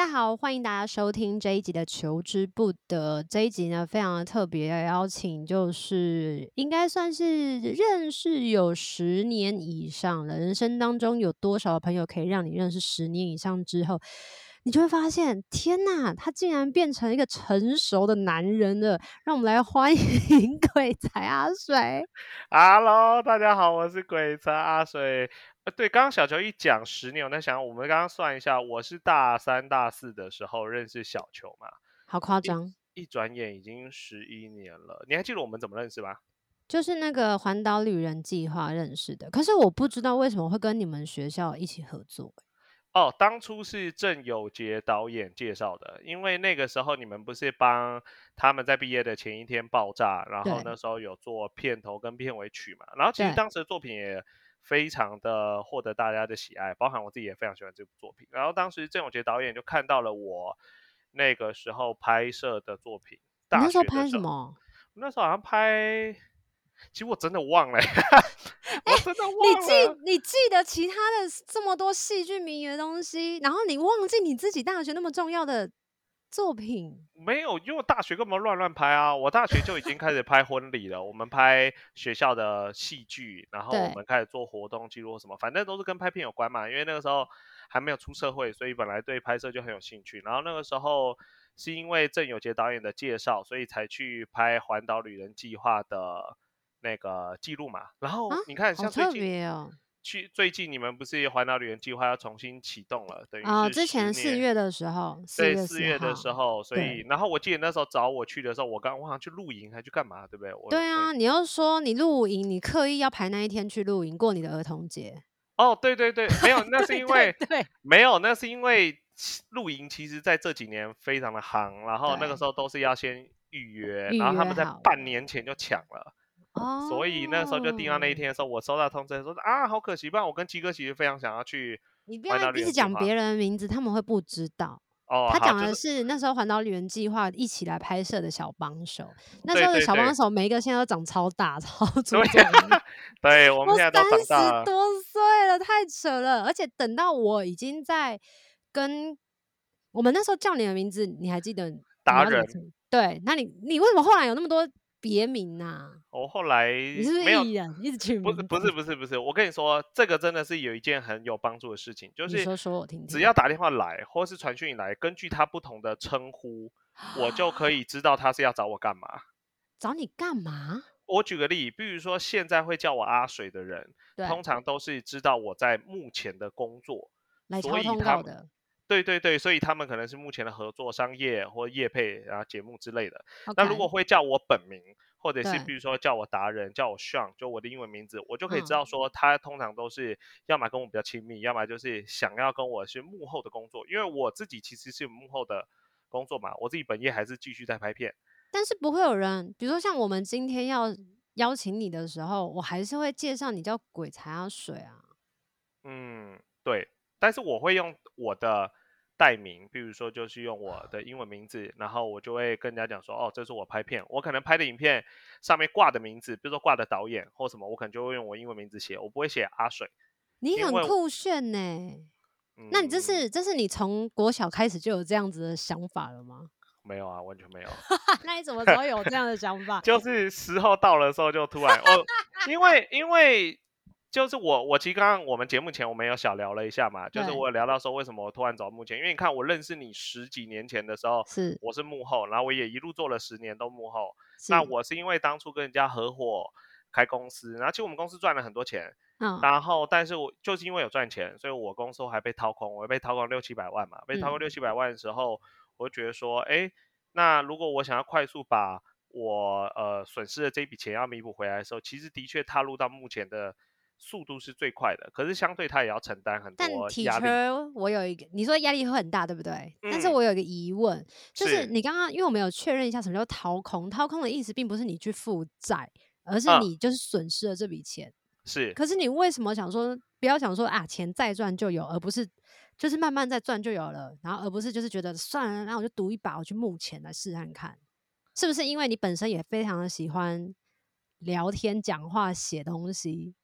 大家好，欢迎大家收听这一集的《求之不得》。这一集呢，非常的特别，邀请就是应该算是认识有十年以上了。人生当中有多少朋友可以让你认识十年以上之后，你就会发现，天哪，他竟然变成一个成熟的男人了。让我们来欢迎鬼才阿水。Hello，大家好，我是鬼才阿水。呃，对，刚刚小球一讲十年，我在想，我们刚刚算一下，我是大三、大四的时候认识小球嘛，好夸张，一转眼已经十一年了。你还记得我们怎么认识吗？就是那个环岛旅人计划认识的，可是我不知道为什么会跟你们学校一起合作。哦，当初是郑有杰导演介绍的，因为那个时候你们不是帮他们在毕业的前一天爆炸，然后那时候有做片头跟片尾曲嘛，然后其实当时的作品也。非常的获得大家的喜爱，包含我自己也非常喜欢这部作品。然后当时郑永杰导演就看到了我那个时候拍摄的作品。你那时候拍什么？那时候好像拍，其实我真的忘了。我真的忘了。你记你记得其他的这么多戏剧名的东西，然后你忘记你自己大学那么重要的。作品没有，因为我大学根本乱乱拍啊？我大学就已经开始拍婚礼了，我们拍学校的戏剧，然后我们开始做活动记录什么，反正都是跟拍片有关嘛。因为那个时候还没有出社会，所以本来对拍摄就很有兴趣。然后那个时候是因为郑有杰导演的介绍，所以才去拍《环岛旅人计划》的那个记录嘛。然后你看，像最近。啊去最近你们不是环岛旅游计划要重新启动了，等于啊、哦、之前四月的时候，对四月的时候，所以然后我记得那时候找我去的时候，我刚我好像去露营还去干嘛，对不对？对啊，你又说你露营，你刻意要排那一天去露营过你的儿童节。哦，对对对，没有，那是因为对，没有，那是因为露营其实在这几年非常的夯，然后那个时候都是要先预约，约，然后他们在半年前就抢了。哦，所以那时候就定到那一天的时候，我收到通知说啊，好可惜，不然我跟鸡哥其实非常想要去。你不要一直讲别人的名字，他们会不知道。哦，他讲的是那时候环岛旅人计划一起来拍摄的小帮手。那时候的小帮手每一个现在都长超大，超 壮。对，我们现在都三十多岁了，太扯了。而且等到我已经在跟我们那时候叫你的名字，你还记得？达人。对，那你你为什么后来有那么多？别名呐、啊！我后来你是不是艺人一直取名？不是不是不是不是，我跟你说，这个真的是有一件很有帮助的事情，就是说说我听听，只要打电话来或是传讯来，根据他不同的称呼，我就可以 知道他是要找我干嘛。找你干嘛？我举个例，比如说现在会叫我阿水的人，通常都是知道我在目前的工作，来敲通告的。对对对，所以他们可能是目前的合作商业或业配然后节目之类的。那如果会叫我本名，或者是比如说叫我达人，叫我 Sean，就我的英文名字，我就可以知道说他通常都是要么跟我比较亲密，嗯、要么就是想要跟我是幕后的工作。因为我自己其实是有幕后的工作嘛，我自己本业还是继续在拍片。但是不会有人，比如说像我们今天要邀请你的时候，我还是会介绍你叫鬼才阿水啊。嗯，对，但是我会用我的。代名，比如说就是用我的英文名字，然后我就会跟人家讲说，哦，这是我拍片，我可能拍的影片上面挂的名字，比如说挂的导演或什么，我可能就会用我英文名字写，我不会写阿水。你很酷炫呢、嗯，那你这是这是你从国小开始就有这样子的想法了吗？没有啊，完全没有。那你怎么时候有这样的想法？就是时候到了的时候就突然哦，因为因为。就是我，我其实刚刚我们节目前我们有小聊了一下嘛，就是我有聊到说为什么我突然走到幕前，因为你看我认识你十几年前的时候，是我是幕后，然后我也一路做了十年都幕后。那我是因为当初跟人家合伙开公司，然后其实我们公司赚了很多钱，嗯，然后但是我就是因为有赚钱，所以我公司还被掏空，我被掏空六七百万嘛，被掏空六七百万的时候，嗯，我就觉得说，哎，那如果我想要快速把我呃损失的这笔钱要弥补回来的时候，其实的确踏入到目前的。速度是最快的，可是相对他也要承担很多压力。但我有一个，你说压力会很大，对不对？嗯、但是我有一个疑问，就是你刚刚因为我们有确认一下什么叫掏空，掏空的意思并不是你去负债，而是你就是损失了这笔钱。是。可是你为什么想说不要想说啊，钱再赚就有，而不是就是慢慢再赚就有了，然后而不是就是觉得算了，然后我就赌一把，我去募钱来试探看，是不是因为你本身也非常的喜欢聊天、讲话、写东西？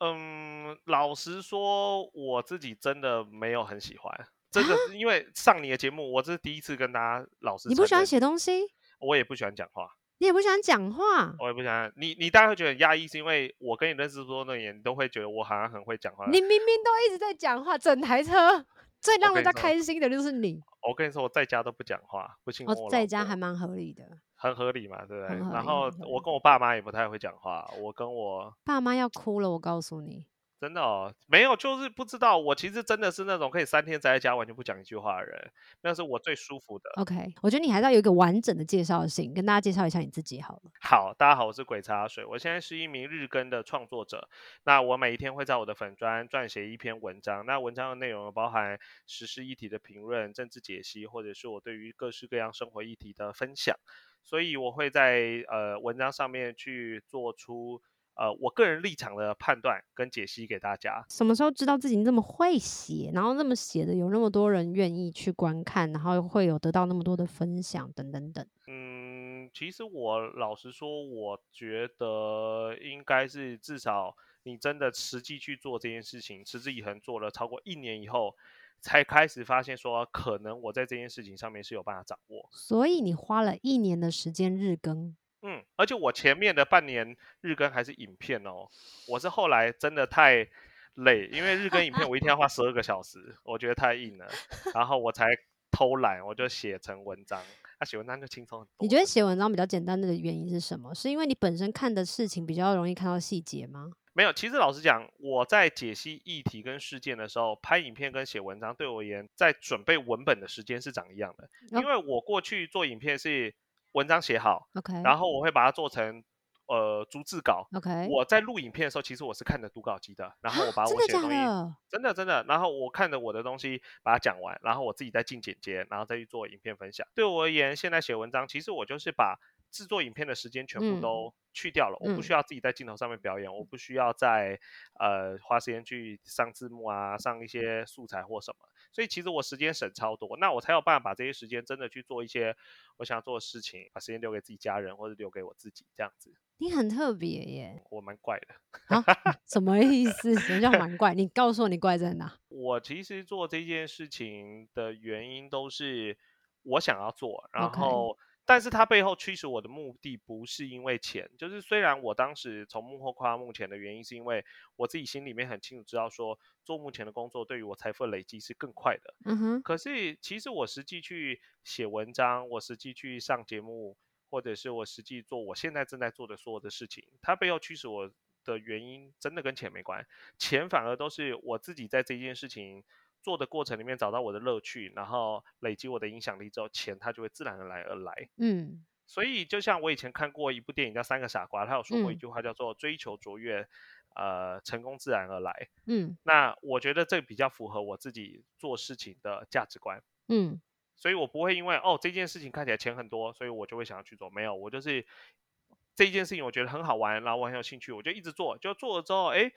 嗯，老实说，我自己真的没有很喜欢，真的是因为上你的节目，我这是第一次跟大家老实。你不喜欢写东西？我也不喜欢讲话。你也不喜欢讲话？我也不喜欢。你你大概会觉得很压抑，是因为我跟你认识多年，你都会觉得我好像很会讲话。你明明都一直在讲话，整台车最让人家开心的就是你。我跟你说，我在家都不讲话，不信我。在家还蛮合理的。很合理嘛，对不对？然后我跟我爸妈也不太会讲话，我跟我爸妈要哭了，我告诉你。真的哦，没有，就是不知道。我其实真的是那种可以三天宅在家完全不讲一句话的人，那是我最舒服的。OK，我觉得你还是要有一个完整的介绍性，跟大家介绍一下你自己好了。好，大家好，我是鬼茶水，我现在是一名日更的创作者。那我每一天会在我的粉专撰写一篇文章，那文章的内容包含时事议题的评论、政治解析，或者是我对于各式各样生活议题的分享。所以我会在呃文章上面去做出。呃，我个人立场的判断跟解析给大家。什么时候知道自己这么会写，然后那么写的有那么多人愿意去观看，然后会有得到那么多的分享等等等。嗯，其实我老实说，我觉得应该是至少你真的实际去做这件事情，持之以恒做了超过一年以后，才开始发现说，可能我在这件事情上面是有办法掌握。所以你花了一年的时间日更。嗯，而且我前面的半年日更还是影片哦，我是后来真的太累，因为日更影片我一天要花十二个小时，我觉得太硬了，然后我才偷懒，我就写成文章。那、啊、写文章就轻松很多。你觉得写文章比较简单的原因是什么？是因为你本身看的事情比较容易看到细节吗？没有，其实老实讲，我在解析议题跟事件的时候，拍影片跟写文章对我而言，在准备文本的时间是长一样的，因为我过去做影片是。文章写好，OK，然后我会把它做成呃逐字稿，OK。我在录影片的时候，其实我是看着读稿机的，然后我把我写的东西，真的的？真的真的，然后我看着我的东西把它讲完，然后我自己再进剪接，然后再去做影片分享。对我而言，现在写文章，其实我就是把制作影片的时间全部都去掉了，嗯、我不需要自己在镜头上面表演，嗯、我不需要再呃花时间去上字幕啊，上一些素材或什么。所以其实我时间省超多，那我才有办法把这些时间真的去做一些我想要做的事情，把时间留给自己家人或者留给我自己这样子。你很特别耶，我蛮怪的。啊？什么意思？什么叫蛮怪？你告诉我你怪在哪？我其实做这件事情的原因都是我想要做，然后。Okay. 但是它背后驱使我的目的不是因为钱，就是虽然我当时从幕后跨到幕前的原因，是因为我自己心里面很清楚知道说做幕前的工作对于我财富的累积是更快的。嗯哼。可是其实我实际去写文章，我实际去上节目，或者是我实际做我现在正在做的所有的事情，它背后驱使我的原因真的跟钱没关系，钱反而都是我自己在这件事情。做的过程里面找到我的乐趣，然后累积我的影响力之后，钱它就会自然而然而来。嗯，所以就像我以前看过一部电影叫《三个傻瓜》，他有说过一句话叫做“追求卓越，呃，成功自然而来。”嗯，那我觉得这比较符合我自己做事情的价值观。嗯，所以我不会因为哦这件事情看起来钱很多，所以我就会想要去做。没有，我就是这件事情我觉得很好玩，然后我很有兴趣，我就一直做。就做了之后，哎，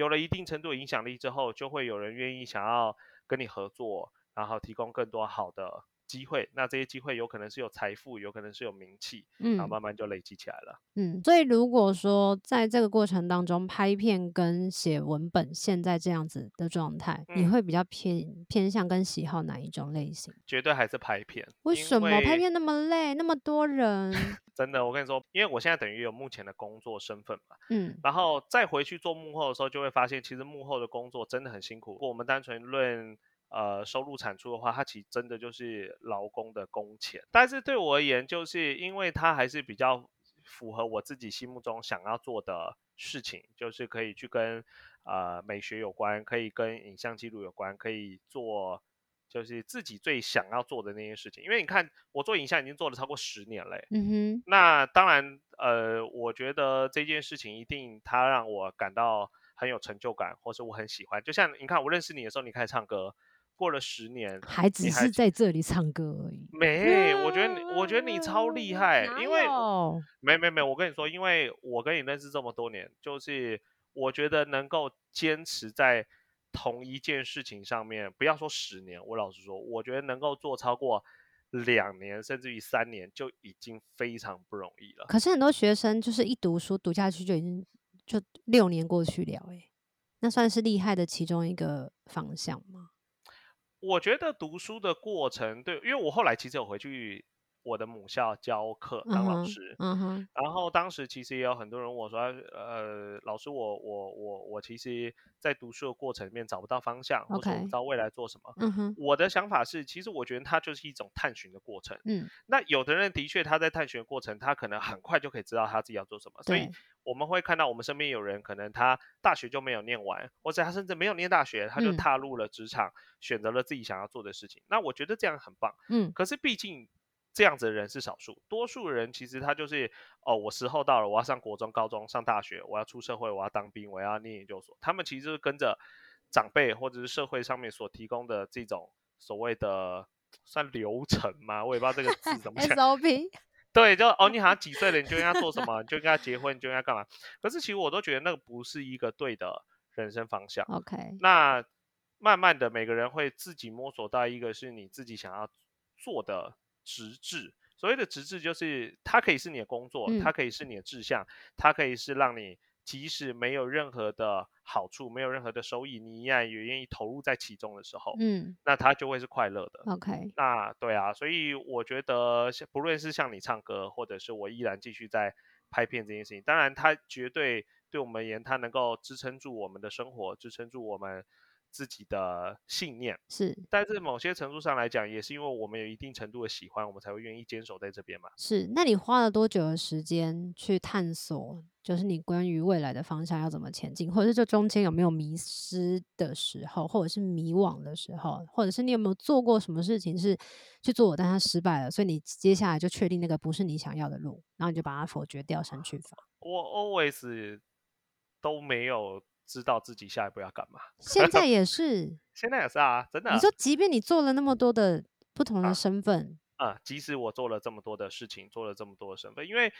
有了一定程度的影响力之后，就会有人愿意想要。跟你合作，然后提供更多好的机会。那这些机会有可能是有财富，有可能是有名气，嗯，然后慢慢就累积起来了。嗯，所以如果说在这个过程当中，拍片跟写文本，现在这样子的状态，嗯，你会比较偏偏向跟喜好哪一种类型？绝对还是拍片。为什么拍片那么累，那么多人？真的，我跟你说，因为我现在等于有目前的工作身份嘛，嗯，然后再回去做幕后的时候，就会发现其实幕后的工作真的很辛苦。如果我们单纯论呃，收入产出的话，它其实真的就是劳工的工钱。但是对我而言，就是因为它还是比较符合我自己心目中想要做的事情，就是可以去跟呃美学有关，可以跟影像记录有关，可以做就是自己最想要做的那些事情。因为你看，我做影像已经做了超过十年了，嗯哼。那当然，呃，我觉得这件事情一定它让我感到很有成就感，或是我很喜欢。就像你看，我认识你的时候，你开始唱歌。过了十年，还只是在这里唱歌而已。没，我觉得你，我觉得你超厉害，因为没没没，我跟你说，因为我跟你认识这么多年，就是我觉得能够坚持在同一件事情上面，不要说十年，我老实说，我觉得能够做超过两年甚至于三年就已经非常不容易了。可是很多学生就是一读书读下去就已经就六年过去了，诶，那算是厉害的其中一个方向吗？我觉得读书的过程，对，因为我后来其实有回去我的母校教课当老师，嗯哼，然后当时其实也有很多人问我说，呃，老师我，我我我我其实，在读书的过程里面找不到方向，或者我不知道未来做什么。嗯哼，我的想法是，其实我觉得它就是一种探寻的过程。嗯，那有的人的确他在探寻的过程，他可能很快就可以知道他自己要做什么，所以。我们会看到我们身边有人，可能他大学就没有念完，或者他甚至没有念大学，他就踏入了职场，嗯、选择了自己想要做的事情。那我觉得这样很棒。嗯，可是毕竟这样子的人是少数，多数人其实他就是哦，我时候到了，我要上国中、高中、上大学，我要出社会，我要当兵，我要念研究所。他们其实就是跟着长辈或者是社会上面所提供的这种所谓的算流程吗？我也不知道这个字怎么讲。SOP。对，就哦，你好像几岁了，你就应该做什么，你就应该结婚，你就应该干嘛。可是其实我都觉得那个不是一个对的人生方向。OK，那慢慢的每个人会自己摸索到一个是你自己想要做的职志。所谓的职志就是它可以是你的工作，嗯、它可以是你的志向，它可以是让你。即使没有任何的好处，没有任何的收益，你依然也愿意投入在其中的时候，嗯，那它就会是快乐的。OK，那对啊，所以我觉得，不论是像你唱歌，或者是我依然继续在拍片这件事情，当然，它绝对对我们而言，它能够支撑住我们的生活，支撑住我们。自己的信念是，但是某些程度上来讲，也是因为我们有一定程度的喜欢，我们才会愿意坚守在这边嘛。是，那你花了多久的时间去探索，就是你关于未来的方向要怎么前进，或者是这中间有没有迷失的时候，或者是迷惘的时候，或者是你有没有做过什么事情是去做，但它失败了，所以你接下来就确定那个不是你想要的路，然后你就把它否决掉，删去法。我 always 都没有。知道自己下一步要干嘛，现在也 是，现在也是啊，真的。你说，即便你做了那么多的不同的身份，啊，啊，即使我做了这么多的事情，做了这么多的身份，因为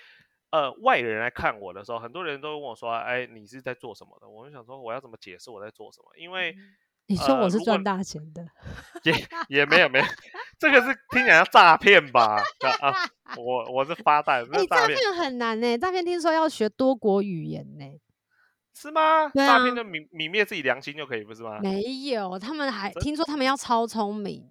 呃，外人来看我的时候，很多人都问我说：“哎，你是在做什么的？”我就想说，我要怎么解释我在做什么？因为、嗯、你说我是赚大钱的，呃、也也没有没有，这个是听起来要诈骗吧？啊，我我是发呆。你诈骗很难呢，诈骗听说要学多国语言呢。是吗？诈骗就泯泯灭自己良心就可以，不是吗？没有，他们还听说他们要超聪明，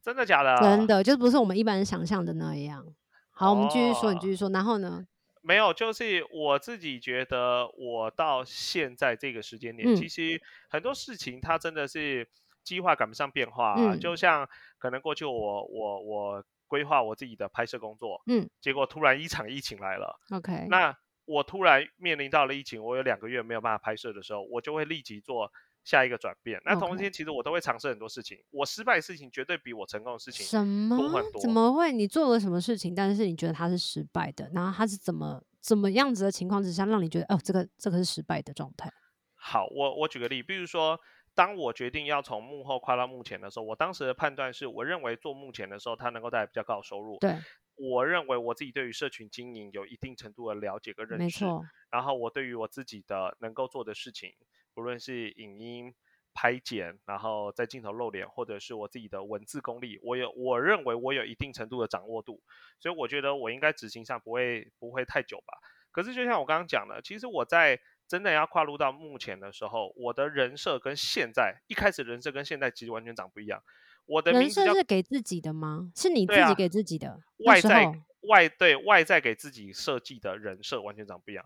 真的假的？真的，就不是我们一般人想象的那样。好，哦、我们继续说，你继续说。然后呢？没有，就是我自己觉得，我到现在这个时间点，嗯、其实很多事情它真的是计划赶不上变化、啊。嗯、就像可能过去我我我规划我自己的拍摄工作，嗯，结果突然一场疫情来了。OK，那。我突然面临到了疫情，我有两个月没有办法拍摄的时候，我就会立即做下一个转变。那同时间，其实我都会尝试很多事情。我失败的事情绝对比我成功的事情多很多。什么？怎么会？你做了什么事情，但是你觉得它是失败的？然后它是怎么怎么样子的情况之下，让你觉得哦，这个这个是失败的状态？好，我我举个例，比如说，当我决定要从幕后跨到幕前的时候，我当时的判断是我认为做幕前的时候，它能够带来比较高的收入。对。我认为我自己对于社群经营有一定程度的了解跟认识，没错。然后我对于我自己的能够做的事情，不论是影音拍剪，然后在镜头露脸，或者是我自己的文字功力，我有我认为我有一定程度的掌握度，所以我觉得我应该执行上不会不会太久吧。可是就像我刚刚讲的，其实我在真的要跨入到目前的时候，我的人设跟现在一开始人设跟现在其实完全长不一样。我的名字人设是给自己的吗？是你自己给自己的？啊、外在外对外在给自己设计的人设完全长不一样。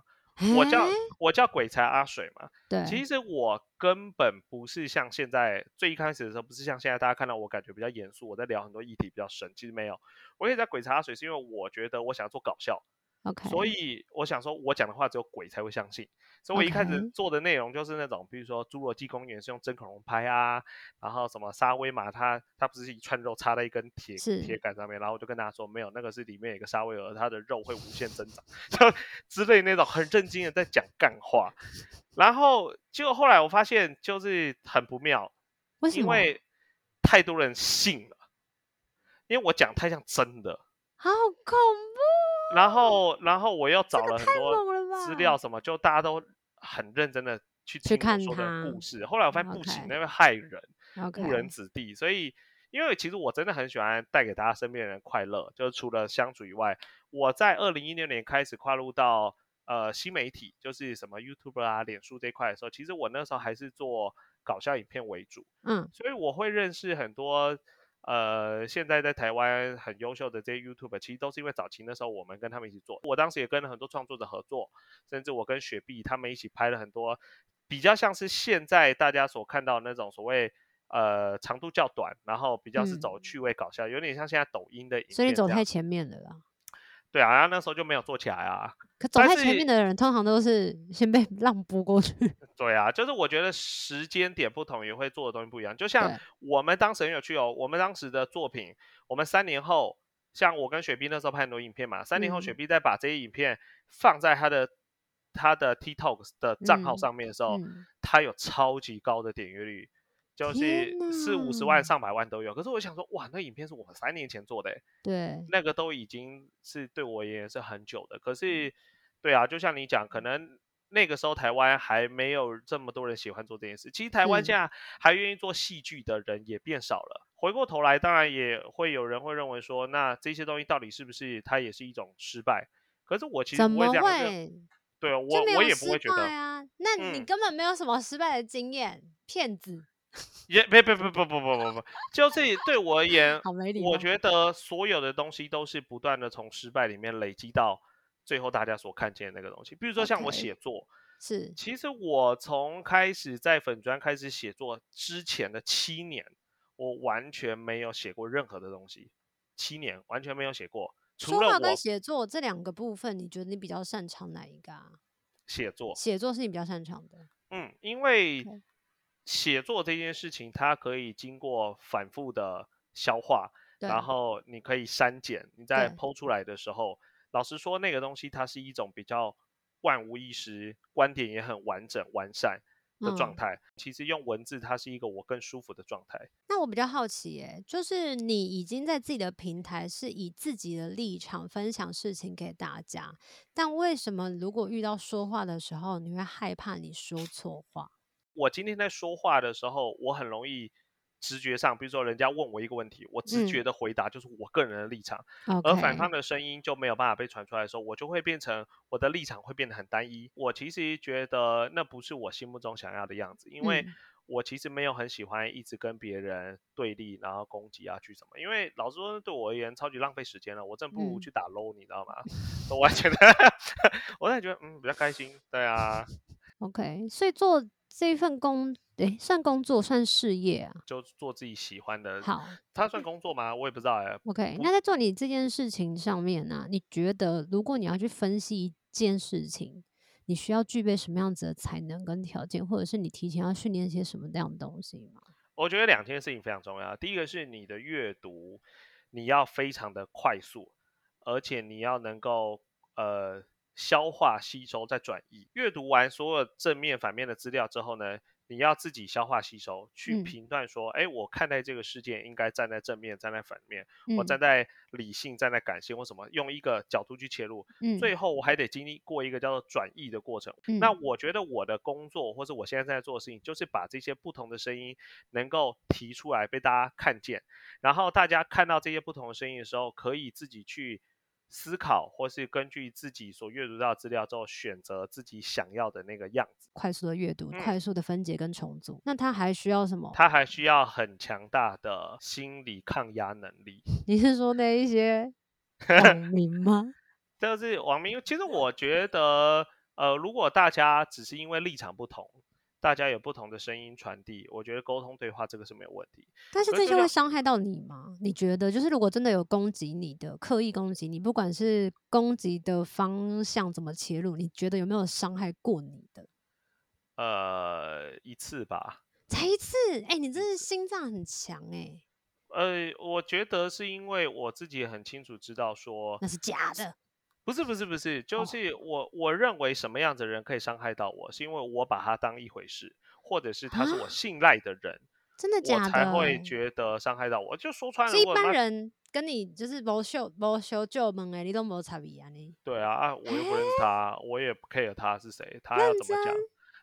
我叫我叫鬼才阿水嘛。对，其实我根本不是像现在最一开始的时候，不是像现在大家看到我感觉比较严肃，我在聊很多议题比较深。其实没有，我也在鬼才阿水，是因为我觉得我想要做搞笑。Okay. 所以我想说，我讲的话只有鬼才会相信。所以我一开始做的内容就是那种比如说《侏罗纪公园》是用真恐龙拍啊，然后什么沙威玛，它它不是一串肉插在一根铁铁杆上面，然后我就跟大家说，没有，那个是里面有一个沙威尔，它的肉会无限增长，就之类那种很震惊的在讲干话。然后结果后来我发现就是很不妙，为什么？因为太多人信了，因为我讲太像真的，好恐怖。然后，然后我又找了很多资料，什么就大家都很认真的去听他说的故事。后来我发现不行，那会害人，误人子弟。所以，因为其实我真的很喜欢带给大家身边的人快乐，就是除了相处以外，我在二零一六年开始跨入到呃新媒体，就是什么 YouTube 啊、脸书这一块的时候，其实我那时候还是做搞笑影片为主。嗯，所以我会认识很多。呃，现在在台湾很优秀的这些 YouTuber，其实都是因为早期那时候我们跟他们一起做。我当时也跟了很多创作者合作，甚至我跟雪碧他们一起拍了很多比较像是现在大家所看到的那种所谓呃长度较短，然后比较是走趣味搞笑，嗯、有点像现在抖音的影片。所以你走太前面了啦。对啊，然后那时候就没有做起来啊。可走在前面的人，通常都是先被 浪拨过去。对啊，就是我觉得时间点不同，也会做的东西不一样。就像我们当时很有趣哦，我们当时的作品，我们三年后，像我跟雪碧那时候拍很多影片嘛，三年后雪碧再把这些影片放在他的、嗯、他的 TikTok 的账号上面的时候，嗯、他有超级高的点阅率。就是四五十万、上百万都有，可是我想说，哇，那影片是我们三年前做的，对，那个都已经是对我而言是很久的。可是，对啊，就像你讲，可能那个时候台湾还没有这么多人喜欢做这件事。其实台湾现在还愿意做戏剧的人也变少了。回过头来，当然也会有人会认为说，那这些东西到底是不是它也是一种失败？可是我其实不会这样，怎么会？对啊，我我也不会觉得啊。那你根本没有什么失败的经验，骗、嗯、子。也别别别不不不不不，就是对我而言，我觉得所有的东西都是不断的从失败里面累积到最后大家所看见的那个东西。比如说像我写作是，其实我从开始在粉砖开始写作之前的七年，我完全没有写过任何的东西，七年完全没有写过。除了，说话跟写作这两个部分，你觉得你比较擅长哪一个啊？写作，写作是你比较擅长的。嗯，因为。写作这件事情，它可以经过反复的消化，然后你可以删减。你在剖出来的时候，老实说，那个东西它是一种比较万无一失，观点也很完整完善的状态。嗯。其实用文字，它是一个我更舒服的状态。那我比较好奇，哎，就是你已经在自己的平台是以自己的立场分享事情给大家，但为什么如果遇到说话的时候，你会害怕你说错话？我今天在说话的时候，我很容易直觉上，比如说人家问我一个问题，我直觉的回答就是我个人的立场，嗯、而反方的声音就没有办法被传出来的时候，我就会变成我的立场会变得很单一。我其实觉得那不是我心目中想要的样子，因为我其实没有很喜欢一直跟别人对立，然后攻击啊去什么，因为老实说对我而言超级浪费时间了，我真不如去打 low，你知道吗？我完全 的，我也觉得嗯比较开心，对啊。OK，所以做。这一份工，诶，算工作算事业啊？就做自己喜欢的。好，它算工作吗？我也不知道哎。OK，那在做你这件事情上面呢、啊，你觉得如果你要去分析一件事情，你需要具备什么样子的才能跟条件，或者是你提前要训练些什么样的东西吗？我觉得两件事情非常重要。第一个是你的阅读，你要非常的快速，而且你要能够呃。消化、吸收再转译。阅读完所有正面、反面的资料之后呢，你要自己消化、吸收，去评断说：哎、嗯，我看待这个事件应该站在正面，站在反面，嗯、我站在理性，站在感性或什么，用一个角度去切入。嗯、最后我还得经历过一个叫做转译的过程。嗯、那我觉得我的工作，或者我现在在做的事情，就是把这些不同的声音能够提出来，被大家看见，然后大家看到这些不同的声音的时候，可以自己去。思考，或是根据自己所阅读到资料之后，选择自己想要的那个样子。快速的阅读，嗯、快速的分解跟重组。那他还需要什么？他还需要很强大的心理抗压能力。你是说那一些 网民吗？就是网民。其实我觉得，呃，如果大家只是因为立场不同。大家有不同的声音传递，我觉得沟通对话这个是没有问题。但是这些会伤害到你吗？你觉得，就是如果真的有攻击你的、刻意攻击你，不管是攻击的方向怎么切入，你觉得有没有伤害过你的？呃，一次吧。才一次？哎、欸，你真是心脏很强哎、欸。呃，我觉得是因为我自己很清楚知道说那是假的。不是不是不是，就是我、哦、我认为什么样子的人可以伤害到我，是因为我把他当一回事，或者是他是我信赖的人，真的假的？我才会觉得伤害到我。就说穿了，一般人跟你就是无修无羞就门诶，你都没差别啊你？对啊啊，我又不认识他，我也不 care 他是谁，他要怎么讲？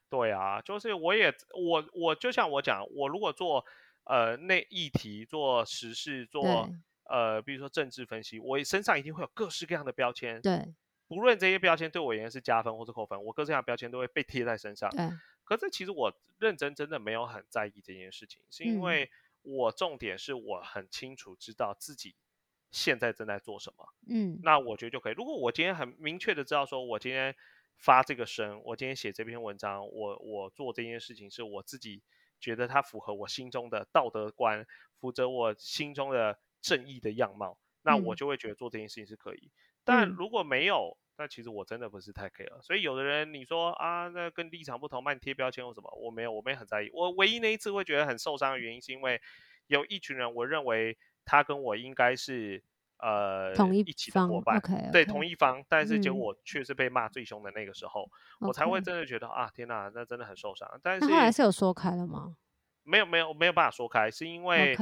对啊，就是我也我我就像我讲，我如果做呃那议题、做时事、做呃比如说政治分析，我身上一定会有各式各样的标签。对，不论这些标签对我而言是加分或是扣分，我各式各样的标签都会被贴在身上。对。可是其实我认真真的没有很在意这件事情，是因为我重点是我很清楚知道自己现在正在做什么。嗯，那我觉得就可以。如果我今天很明确的知道说，我今天发这个声，我今天写这篇文章，我我做这件事情是我自己觉得它符合我心中的道德观，符合我心中的正义的样貌，那我就会觉得做这件事情是可以。但如果没有，那其实我真的不是太 care，所以有的人你说啊，那跟立场不同，那你贴标签或什么，我没有，我没很在意。我唯一那一次会觉得很受伤的原因，是因为有一群人，我认为他跟我应该是呃同一一起的伙伴，okay, okay. 对同一方，但是结果我却是被骂最凶的那个时候，嗯、我才会真的觉得啊，天哪，那真的很受伤。但是后来是有说开了吗？没有，没有，没有办法说开，是因为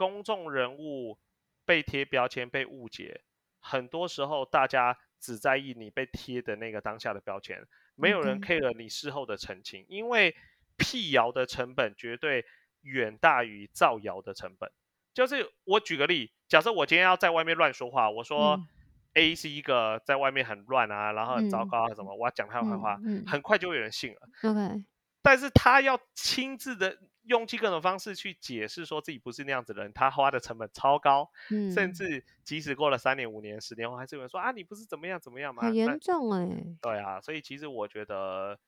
公众人物被贴标签、被误解，很多时候大家。只在意你被贴的那个当下的标签，没有人 care 你事后的澄清因为辟谣的成本绝对远大于造谣的成本。就是我举个例，假设我今天要在外面乱说话，我说 A 是一个在外面很乱啊，然后很糟糕啊什么，嗯、我要讲他坏话，嗯嗯、很快就有人信了。OK，但是他要亲自的。用尽各种方式去解释说自己不是那样子的人，他花的成本超高，嗯，甚至即使过了三年、五年、十年后，还是有人说啊，你不是怎么样怎么样嘛？很严重哎、欸。对啊，所以其实我觉得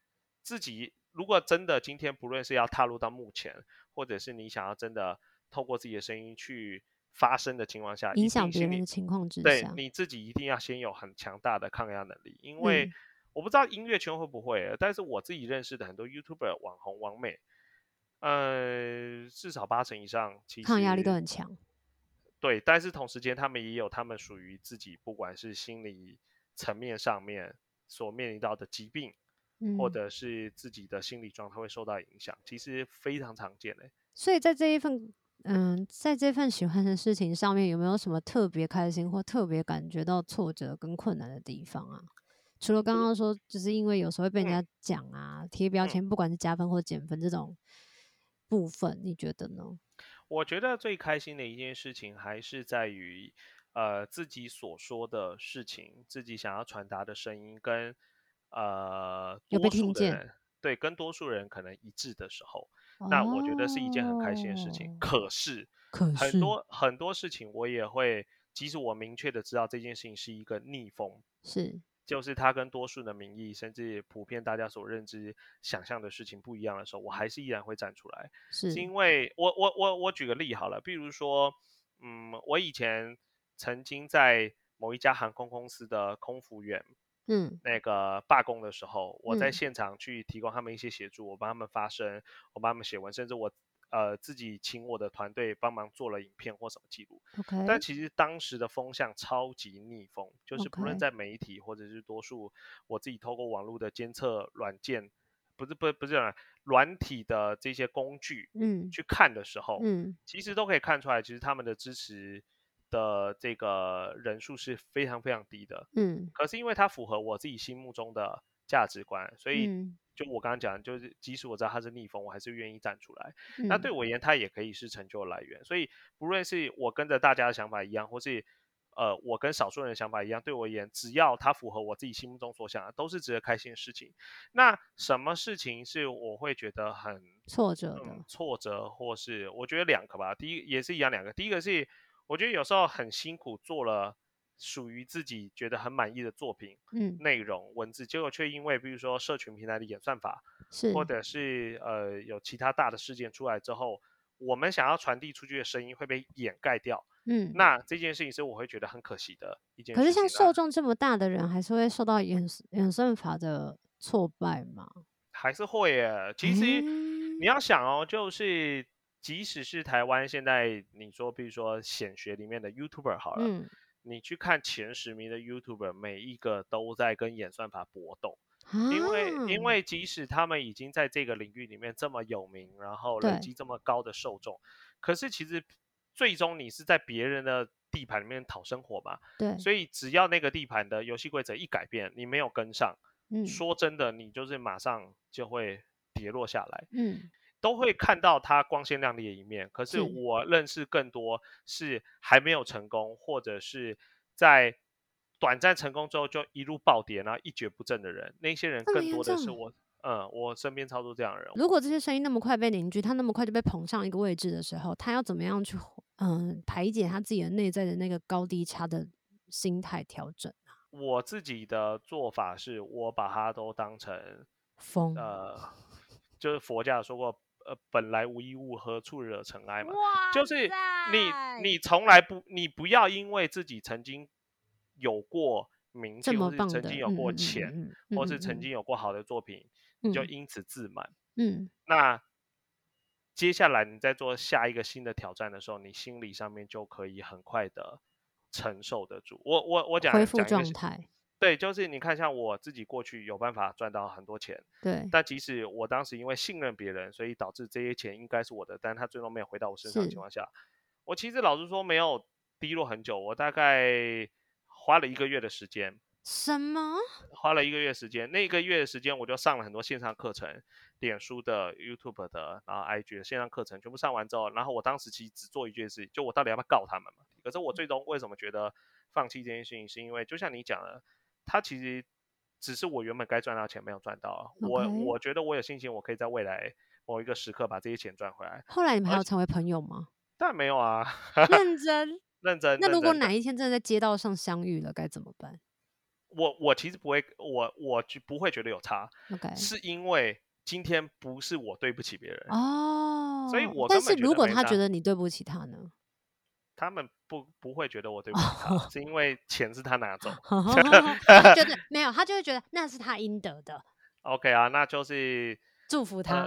自己如果真的今天不论是要踏入到目前，或者是你想要真的透过自己的声音去发声的情况下，影响别人的情况之下，对你自己一定要先有很强大的抗压能力，因为我不知道音乐圈会不会，但是我自己认识的很多 YouTuber 网红网美。呃，至少八成以上，其实抗压力都很强。对，但是同时间，他们也有他们属于自己，不管是心理层面上面所面临到的疾病，嗯、或者是自己的心理状态会受到影响，其实非常常见的。所以在这一份，嗯、呃，在这份喜欢的事情上面，有没有什么特别开心或特别感觉到挫折跟困难的地方啊？除了刚刚说，就是因为有时候会被人家讲啊，贴、嗯、标签，不管是加分或减分这种。部分你觉得呢？我觉得最开心的一件事情还是在于，呃，自己所说的事情，自己想要传达的声音跟呃多数的人，对，跟多数人可能一致的时候，哦，那我觉得是一件很开心的事情。可是，可是很多很多事情我也会，即使我明确的知道这件事情是一个逆风，是。就是他跟多数的民意，甚至普遍大家所认知、想象的事情不一样的时候，我还是依然会站出来。是，是因为我我我我举个例好了，比如说，嗯，我以前曾经在某一家航空公司的空服员，嗯，那个罢工的时候，我在现场去提供他们一些协助，我帮他们发声，我帮他们写文，甚至我。呃，自己请我的团队帮忙做了影片或什么记录，Okay. 但其实当时的风向超级逆风，就是不论在媒体或者是多数，我自己透过网络的监测软件，不是不是不是软体的这些工具，嗯，去看的时候，嗯，其实都可以看出来，其实他们的支持的这个人数是非常非常低的，嗯，可是因为它符合我自己心目中的价值观，所以。我刚刚讲，就是即使我知道他是逆风，我还是愿意站出来。嗯、那对我而言，他也可以是成就的来源。所以，不论是我跟着大家的想法一样，或是呃我跟少数人的想法一样，对我而言，只要他符合我自己心目中所想的，都是值得开心的事情。那什么事情是我会觉得很挫折的、嗯？挫折，或是我觉得两个吧。第一也是一样，两个。第一个是我觉得有时候很辛苦做了。属于自己觉得很满意的作品，嗯，内容文字，结果却因为比如说社群平台的演算法，是，或者是呃有其他大的事件出来之后，我们想要传递出去的声音会被掩盖掉，嗯，那这件事情是我会觉得很可惜的一件事情。可是像受众这么大的人，还是会受到演演算法的挫败吗？还是会耶。其实你要想哦，就是即使是台湾现在你说，比如说显学里面的 YouTuber 好了，嗯。你去看前十名的 YouTuber，每一个都在跟演算法搏斗，啊、因为因为即使他们已经在这个领域里面这么有名，然后累积这么高的受众，可是其实最终你是在别人的地盘里面讨生活嘛，对，所以只要那个地盘的游戏规则一改变，你没有跟上，嗯，说真的，你就是马上就会跌落下来。嗯，都会看到他光鲜亮丽的一面。可是我认识更多是还没有成功，或者是在短暂成功之后就一路暴跌，然后一蹶不振的人。那些人更多的是我，嗯，我身边超多这样的人。如果这些声音那么快被凝聚，他那么快就被捧上一个位置的时候，他要怎么样去嗯排解他自己的内在的那个高低差的心态调整？我自己的做法是，我把它都当成风，呃，就是佛家说过，呃，本来无一物，何处惹尘埃嘛。就是你，你从来不，你不要因为自己曾经有过名气，或是曾经有过钱，或是曾经有过好的作品，嗯、你就因此自满。嗯，那接下来你在做下一个新的挑战的时候，你心理上面就可以很快的。承受得住，我我我讲恢复状态，对，就是你看，像我自己过去有办法赚到很多钱，对，但即使我当时因为信任别人，所以导致这些钱应该是我的，但他最终没有回到我身上的情况下，我其实老实说没有低落很久，我大概花了一个月的时间。什么？花了一个月时间，那一个月的时间我就上了很多线上课程，脸书的、YouTube 的，然后 IG 的线上课程全部上完之后，然后我当时其实只做一件事，就我到底要不要告他们嘛？可是我最终为什么觉得放弃这件事情，是因为就像你讲的，他其实只是我原本该赚到钱没有赚到.我我觉得我有信心，我可以在未来某一个时刻把这些钱赚回来。后来你们还有成为朋友吗？当然没有啊，认真认真。那如果哪一天真的在街道上相遇了，该怎么办？我我其实不会，我我就不会觉得有差，okay. 是因为今天不是我对不起别人哦，所以我但是如果他觉得你对不起他呢？他们不不会觉得我对不起他，哦、是因为钱是他拿走 他觉得 没有，他就会觉得那是他应得的。OK 啊，那就是祝福他，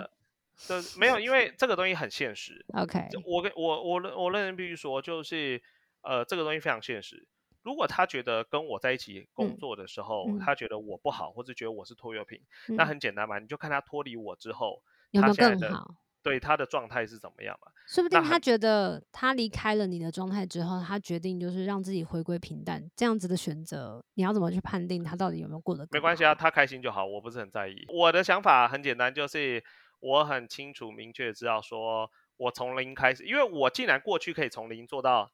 呃、就没有，因为这个东西很现实。OK，我跟我我我认真必须说，就是呃，这个东西非常现实。如果他觉得跟我在一起工作的时候，嗯、他觉得我不好，或者觉得我是拖油瓶、嗯，那很简单嘛，你就看他脱离我之后，有没有更好？对他的状态是怎么样嘛？说不定他觉得他离开了你的状态之后，他决定就是让自己回归平淡，这样子的选择，你要怎么去判定他到底有没有过得？没关系啊，他开心就好，我不是很在意。我的想法很简单，就是我很清楚明确知道说，我从零开始，因为我既然过去可以从零做到。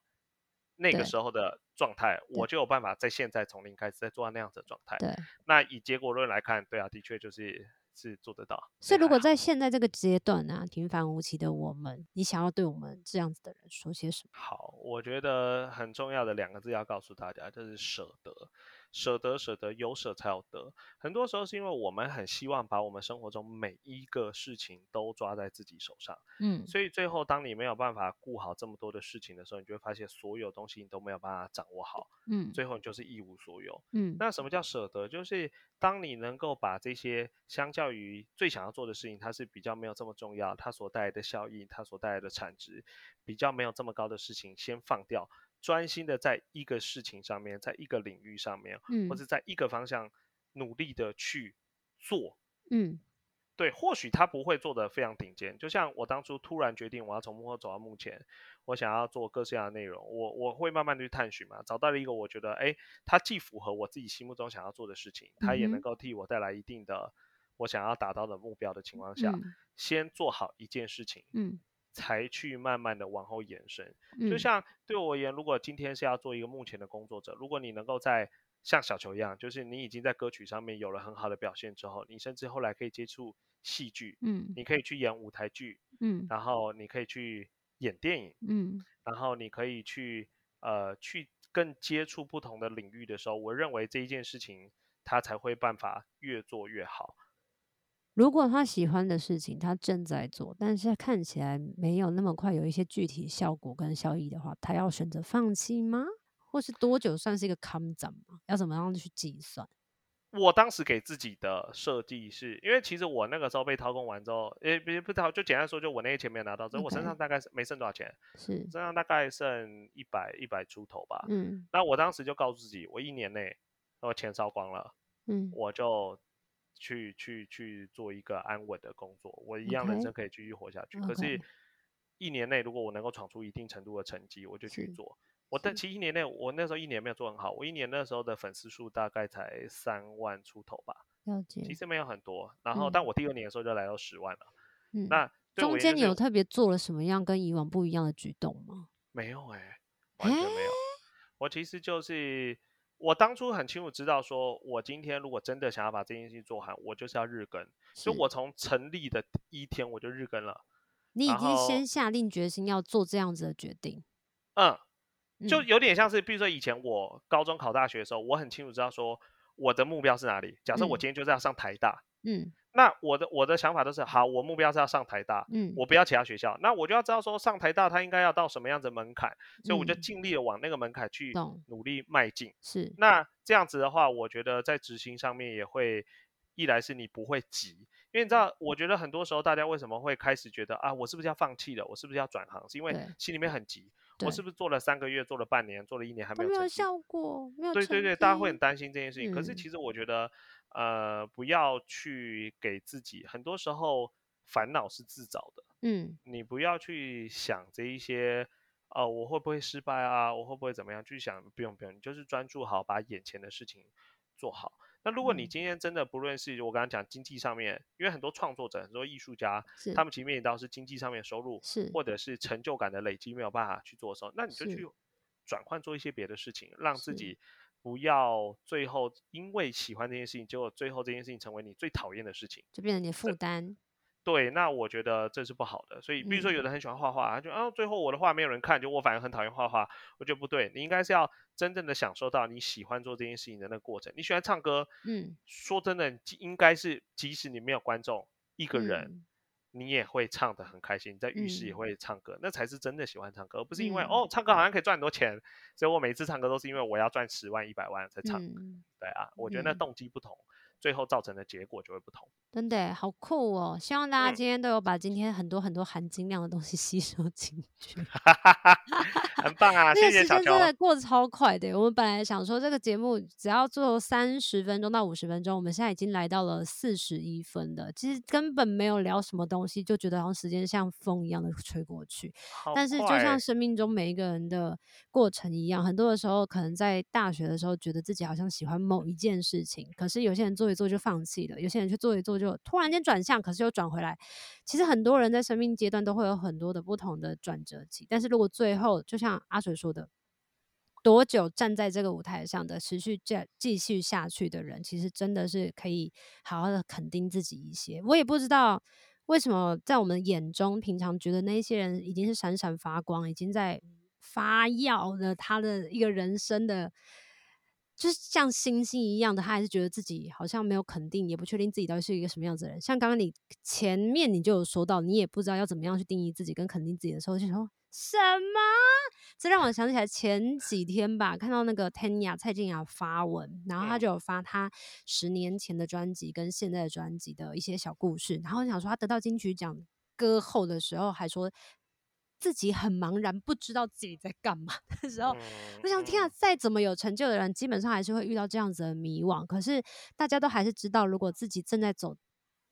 那个时候的状态，我就有办法在现在从零开始再做到那样子的状态。对，那以结果论来看，对啊，的确就是是做得到。所以，如果在现在这个阶段呢、啊，平凡无奇的我们，你想要对我们这样子的人说些什么？好，我觉得很重要的两个字要告诉大家，就是舍得。舍得，舍得，有舍才有得。很多时候是因为我们很希望把我们生活中每一个事情都抓在自己手上，嗯，所以最后当你没有办法顾好这么多的事情的时候，你就会发现所有东西你都没有办法掌握好，嗯，最后你就是一无所有，嗯。那什么叫舍得？就是当你能够把这些相较于最想要做的事情，它是比较没有这么重要，它所带来的效益，它所带来的产值比较没有这么高的事情，先放掉。专心的在一个事情上面，在一个领域上面，嗯，或者在一个方向努力的去做，嗯，对，或许他不会做的非常顶尖，就像我当初突然决定我要从幕后走到幕前，我想要做各式各样的内容，我我会慢慢的去探寻嘛，找到了一个我觉得，哎，它既符合我自己心目中想要做的事情，它也能够替我带来一定的我想要达到的目标的情况下，嗯，先做好一件事情，嗯。才去慢慢的往后延伸，就像对我而言，如果今天是要做一个目前的工作者，如果你能够在像小球一样，就是你已经在歌曲上面有了很好的表现之后，你甚至后来可以接触戏剧，嗯，你可以去演舞台剧，嗯，然后你可以去演电影，嗯，然后你可以去呃去更接触不同的领域的时候，我认为这一件事情它才会办法越做越好。如果他喜欢的事情，他正在做，但是他看起来没有那么快有一些具体效果跟效益的话，他要选择放弃吗？或是多久算是一个坎站吗？要怎么样去计算？我当时给自己的设计是，因为其实我那个时候被掏空完之后，诶，别不掏，就简单说，就我那些钱没有拿到，所以我身上大概是没剩多少钱，是身上大概剩一百一百出头吧。嗯，那我当时就告诉自己，我一年内我钱烧光了，嗯，我就。去去去做一个安稳的工作，我一样人生可以继续活下去。Okay. 可是，一年内如果我能够闯出一定程度的成绩，我就去做。我但其实一年内，我那时候一年没有做很好，我一年那时候的粉丝数大概才三万出头吧。了解。其实没有很多。然后，但我第二年的时候就来到十万了。嗯，那中间你有特别做了什么样跟以往不一样的举动吗？没有哎、欸，完全没有。欸、我其实就是我当初很清楚知道，说我今天如果真的想要把这件事情做好，我就是要日更。所以我从成立的一天我就日更了。你已经先下定决心要做这样子的决定。嗯，就有点像是，比如说以前我高中考大学的时候，我很清楚知道说我的目标是哪里。假设我今天就是要上台大。嗯。那我的我的想法都是好，我目标是要上台大，嗯，我不要其他学校。那我就要知道说上台大它应该要到什么样子的门槛，所以我就尽力的往那个门槛去努力迈进。是，那这样子的话，我觉得在执行上面也会，一来是你不会急，因为你知道，我觉得很多时候大家为什么会开始觉得啊，我是不是要放弃了？我是不是要转行？是因为心里面很急，我是不是做了三个月，做了半年，做了一年还没有成效果？没有。对对对，大家会很担心这件事情。可是其实我觉得。呃，不要去给自己，很多时候烦恼是自找的。嗯，你不要去想这一些，呃，我会不会失败啊？我会不会怎么样？去想，不用不用，你就是专注好，把眼前的事情做好。那如果你今天真的不论是我刚刚讲经济上面，因为很多创作者、很多艺术家，他们其实面临到是经济上面收入，是或者是成就感的累积没有办法去做的时候，那你就去转换做一些别的事情，让自己。不要最后因为喜欢这件事情，结果最后这件事情成为你最讨厌的事情，就变成你的负担。对，那我觉得这是不好的。所以，比如说有人很喜欢画画，他就啊，最后我的画没有人看，就我反而很讨厌画画。我觉得不对，你应该是要真正的享受到你喜欢做这件事情的那个过程。你喜欢唱歌，嗯，说真的，应该是即使你没有观众，一个人。嗯你也会唱的很开心，在浴室也会唱歌，嗯、那才是真的喜欢唱歌，而不是因为、嗯、哦唱歌好像可以赚很多钱，所以我每次唱歌都是因为我要赚十万一百万才唱。嗯、对啊，我觉得那动机不同。嗯最后造成的结果就会不同，真的好酷哦！希望大家今天都有把今天很多很多含金量的东西 吸收进去，很棒啊！谢谢小乔。那个时间真的过得超快的，我们本来想说这个节目只要做三十分钟到五十分钟，我们现在已经来到了四十一分了。其实根本没有聊什么东西，就觉得好像时间像风一样的吹过去。但是就像生命中每一个人的过程一样，很多的时候可能在大学的时候觉得自己好像喜欢某一件事情，可是有些人做。做就放弃了，有些人去做一做就突然间转向，可是又转回来。其实很多人在生命阶段都会有很多的不同的转折期，但是如果最后就像阿水说的，多久站在这个舞台上的持续继继续下去的人，其实真的是可以好好的肯定自己一些。我也不知道为什么在我们眼中，平常觉得那些人已经是闪闪发光，已经在发耀了他的一个人生的。就是像星星一样的，他还是觉得自己好像没有肯定，也不确定自己到底是一个什么样子的人。像刚刚你前面你就有说到，你也不知道要怎么样去定义自己跟肯定自己的时候，就说什么？这让我想起来前几天吧，看到那个 Tanya 蔡健雅发文，然后他就有发他十年前的专辑跟现在的专辑的一些小故事，然后想说他得到金曲奖歌后的时候还说。自己很茫然，不知道自己在干嘛的时候，我想，天啊，再怎么有成就的人，基本上还是会遇到这样子的迷惘。可是大家都还是知道，如果自己正在走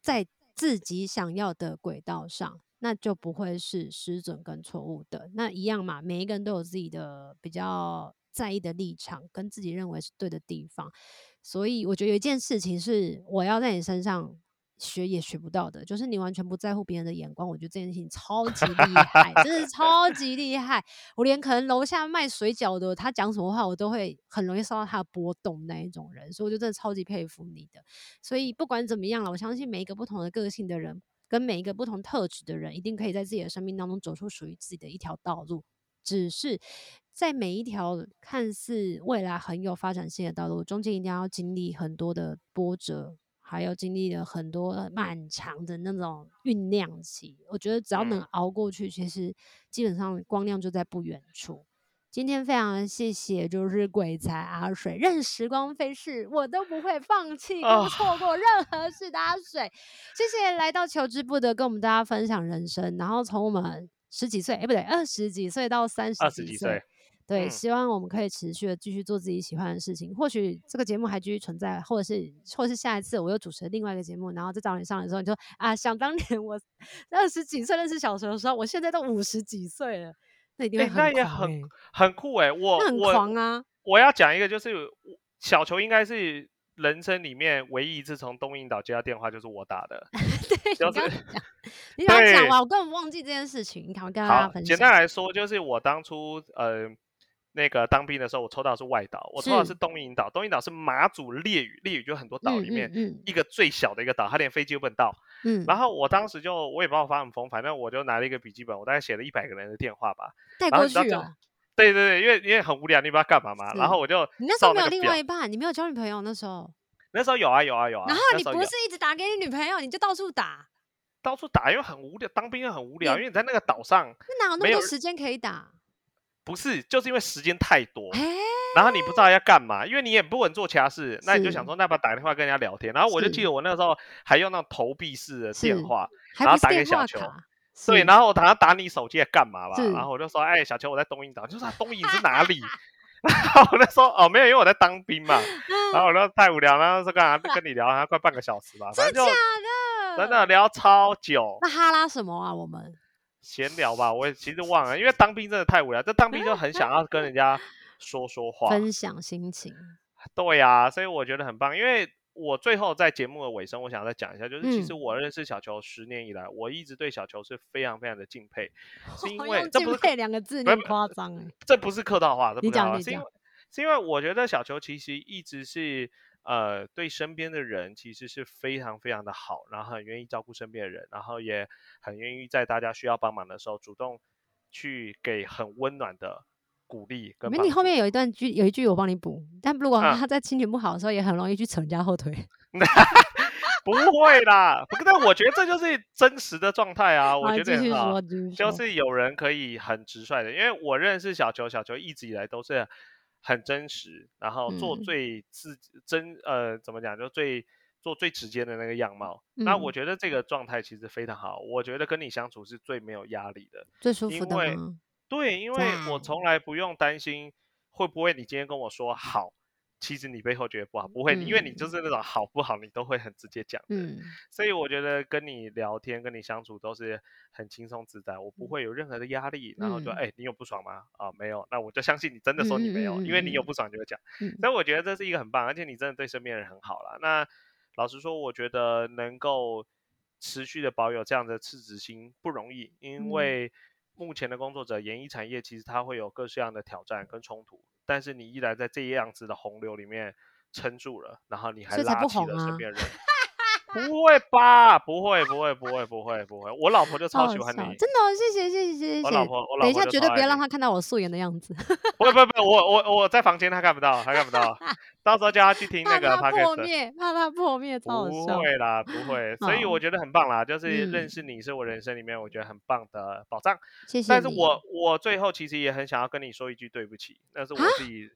在自己想要的轨道上，那就不会是失准跟错误的。那一样嘛，每一个人都有自己的比较在意的立场，跟自己认为是对的地方。所以我觉得有一件事情是我要在你身上。学也学不到的，就是你完全不在乎别人的眼光。我觉得这件事情超级厉害，真的是超级厉害。我连可能楼下卖水饺的，他讲什么话，我都会很容易受到他的波动那一种人，所以我就真的超级佩服你的。所以不管怎么样了，我相信每一个不同的个性的人，跟每一个不同特质的人，一定可以在自己的生命当中走出属于自己的一条道路。只是在每一条看似未来很有发展性的道路中间，一定要经历很多的波折。还有经历了很多漫长的那种酝酿期，我觉得只要能熬过去，其实基本上光亮就在不远处。今天非常谢谢，就是鬼才阿水，任时光飞逝，我都不会放弃，不错过任何事的阿水。谢谢来到求之不得，跟我们大家分享人生，然后从我们十几岁，哎，不对，二十几岁到三十几岁。对，希望我们可以持续的继续做自己喜欢的事情。或许这个节目还继续存在，或者是，或者是下一次我又主持另外一个节目，然后再找你上来的时候，你说啊，想当年我二十几岁认识小球的时候，我现在都五十几岁了，那一定会很狂、欸欸、那也很很酷哎、欸，我很狂啊！我，我要讲一个，就是小球应该是人生里面唯一一次从东引岛接到电话就是我打的。对，就是你刚讲完，我根本忘记这件事情。你赶快跟大家分享。简单来说，就是我当初呃那个当兵的时候，我抽到的是外岛，我抽到的是东引岛。东引岛是马祖列屿，列屿就很多岛里面一个最小的一个岛，它连飞机都不能到。嗯。然后我当时就我也不知道发什么疯，反正我就拿了一个笔记本，我大概写了一百个人的电话吧。带过去啊。对对对，因为因为很无聊，你不知道干嘛嘛。然后我就你那时候没有另外一半，你没有交女朋友那时候。那时候有啊有啊有啊。然后你不是一直打给你女朋友，你就到处打。到处打，因为很无聊，当兵又很无聊，因为你在那个岛上，那哪有那么多时间可以打？不是，就是因为时间太多，然后你不知道要干嘛，因为你也不能做其他事，那你就想说，那不打电话跟人家聊天。然后我就记得我那个时候还用那种投币式的电话，然后打给小球。对，然后我打算打你手机来干嘛吧？然后我就说，哎，小球，我在东瀛岛，就说东瀛是哪里？然后我就说，哦，没有，因为我在当兵嘛。然后我就太无聊，然后说干嘛跟 你聊，还快半个小时吧，反正就。真的聊超久，那哈拉什么啊？我们闲聊吧，我也其实忘了，因为当兵真的太无聊。这当兵就很想要跟人家说说话，分享心情。对呀、啊，所以我觉得很棒。因为我最后在节目的尾声，我想再讲一下，就是其实我认识小球十年以来，嗯、我一直对小球是非常非常的敬佩，是因为这不是敬佩两个字，你夸张哎，这不是客套话，这不是客套话，你讲，你讲，是因为是因为我觉得小球其实一直是。呃，对身边的人其实是非常非常的好，然后很愿意照顾身边的人，然后也很愿意在大家需要帮忙的时候主动去给很温暖的鼓励跟。没，你后面有一段句，有一句我帮你补，但如果他在心情不好的时候，也很容易去扯人家后腿。不会啦，不，但我觉得这就是真实的状态啊，我觉得很好，就是有人可以很直率的，因为我认识小球，小球一直以来都是。很真实，然后做最自、嗯、真呃，怎么讲，就最做最直接的那个样貌。嗯、那我觉得这个状态其实非常好。我觉得跟你相处是最没有压力的，最舒服的。因为对，因为我从来不用担心会不会你今天跟我说好。其实你背后觉得不好，不会，嗯、因为你就是那种好不好，你都会很直接讲的。嗯、所以我觉得跟你聊天、跟你相处都是很轻松自在，我不会有任何的压力。嗯、然后就哎，你有不爽吗？啊，没有，那我就相信你真的说你没有，嗯、因为你有不爽就会讲。嗯、所以我觉得这是一个很棒，而且你真的对身边人很好了。那老实说，我觉得能够持续的保有这样的赤子心不容易，因为目前的工作者，演艺产业其实它会有各式各样的挑战跟冲突。但是你依然在这样子的洪流里面撑住了，然后你还拉起了身边人，不会吧？不会，不会，不会，不会，不会。我老婆就超喜欢你，真的，谢谢，谢谢，谢谢。我老婆，我老婆，等一下绝对不要让她看到我素颜的样子。不不不，我我我在房间，她看不到，她看不到。到时候叫他去听那个，怕她破灭，怕他破灭，超好笑。不会啦，不会。所以我觉得很棒啦，就是认识你是我人生里面我觉得很棒的宝藏。谢谢。但是我我最后其实也很想要跟你说一句对不起，那是我自己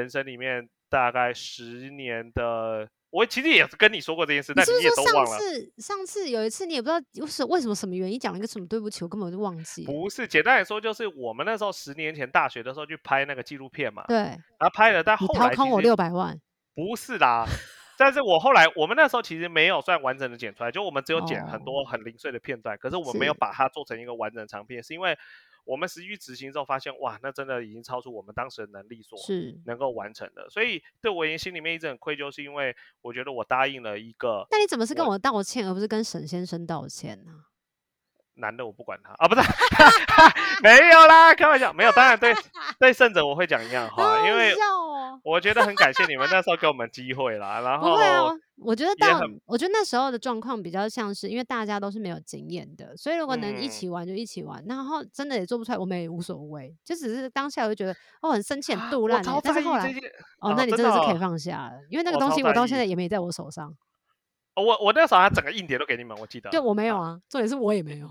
人生里面大概十年的。我其实也是跟你说过这件事，但是你也都忘了。上次上次有一次，你也不知道是为什么什么原因讲了一个什么对不起，我根本就忘记。不是，简单来说就是我们那时候十年前大学的时候去拍那个纪录片嘛。对。然后拍了，但后来掏空我六百万。不是啦，但是我后来我们那时候其实没有算完整的剪出来，就我们只有剪很多很零碎的片段，哦、可是我们没有把它做成一个完整的长片，是，是因为。我们实际执行之后发现，哇，那真的已经超出我们当时的能力所能够完成的。所以对我而言，心里面一直很愧疚，是因为我觉得我答应了一个。那你怎么是跟我道歉，而不是跟沈先生道歉呢？男的我不管他啊，不是，没有啦，开玩笑，没有。当然对对胜者我会讲一样话，因为我觉得很感谢你们那时候给我们机会啦。然后不会啊。我觉得到，我觉得那时候的状况比较像是，因为大家都是没有经验的，所以如果能一起玩就一起玩，嗯、然后真的也做不出来，我们也无所谓，就只是当下我就觉得哦很生气、很肚烂，但是后来哦，那你真的是可以放下了，因为那个东西我到现在也没在我手上。我我那时候还整个硬碟都给你们，我记得。对我没有啊，重点是我也没有。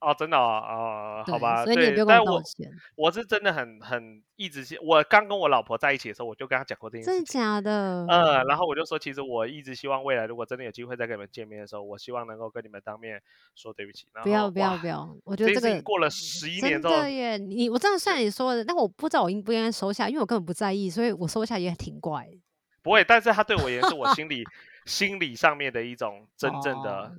哦，真的哦，好吧，所以你也不用跟我道歉。我是真的很很一直，我刚跟我老婆在一起的时候，我就跟她讲过这件事。真的假的？嗯，然后我就说，其实我一直希望未来如果真的有机会再跟你们见面的时候，我希望能够跟你们当面说对不起。不要不要不要，我觉得这个过了十一年之后，真的耶，你我这样算你说的，但我不知道我应不应该收下，因为我根本不在意，所以我收下也挺怪。不会，但是他对我也是我心 里心理上面的一种真正的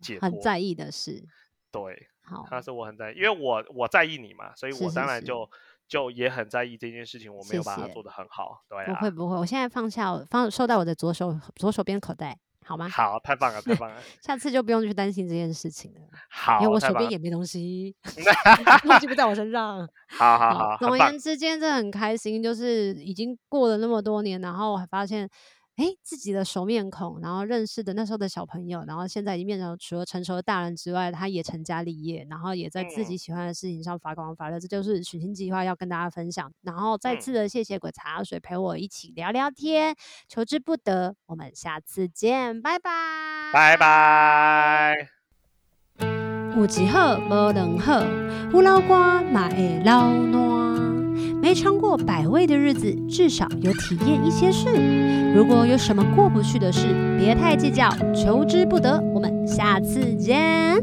解脱，很在意的事。对。好，他是我很在意，因为我我在意你嘛，所以我当然就。是是是就也很在意这件事情，我没有把它做得很好，谢谢对、啊、不会不会，我现在放下，放收到我的左手左手边口袋，好吗？好，太棒了，太 棒了，下次就不用去担心这件事情了。好，因为我手边也没东西，东西不在我身上。好好好，总而言之，今天真的很开心，就是已经过了那么多年，然后我还发现。哎，自己的熟面孔，然后认识的那时候的小朋友，然后现在已经变成除了成熟的大人之外，他也成家立业，然后也在自己喜欢的事情上发光发热。嗯、这就是寻星计划要跟大家分享。然后再次的谢谢鬼茶水陪我一起聊聊天，求之不得。我们下次见，拜拜，拜拜。有一好无两好，有老瓜嘛会老烂。没尝过百味的日子，至少有体验一些事。如果有什么过不去的事，别太计较，求之不得。我们下次见。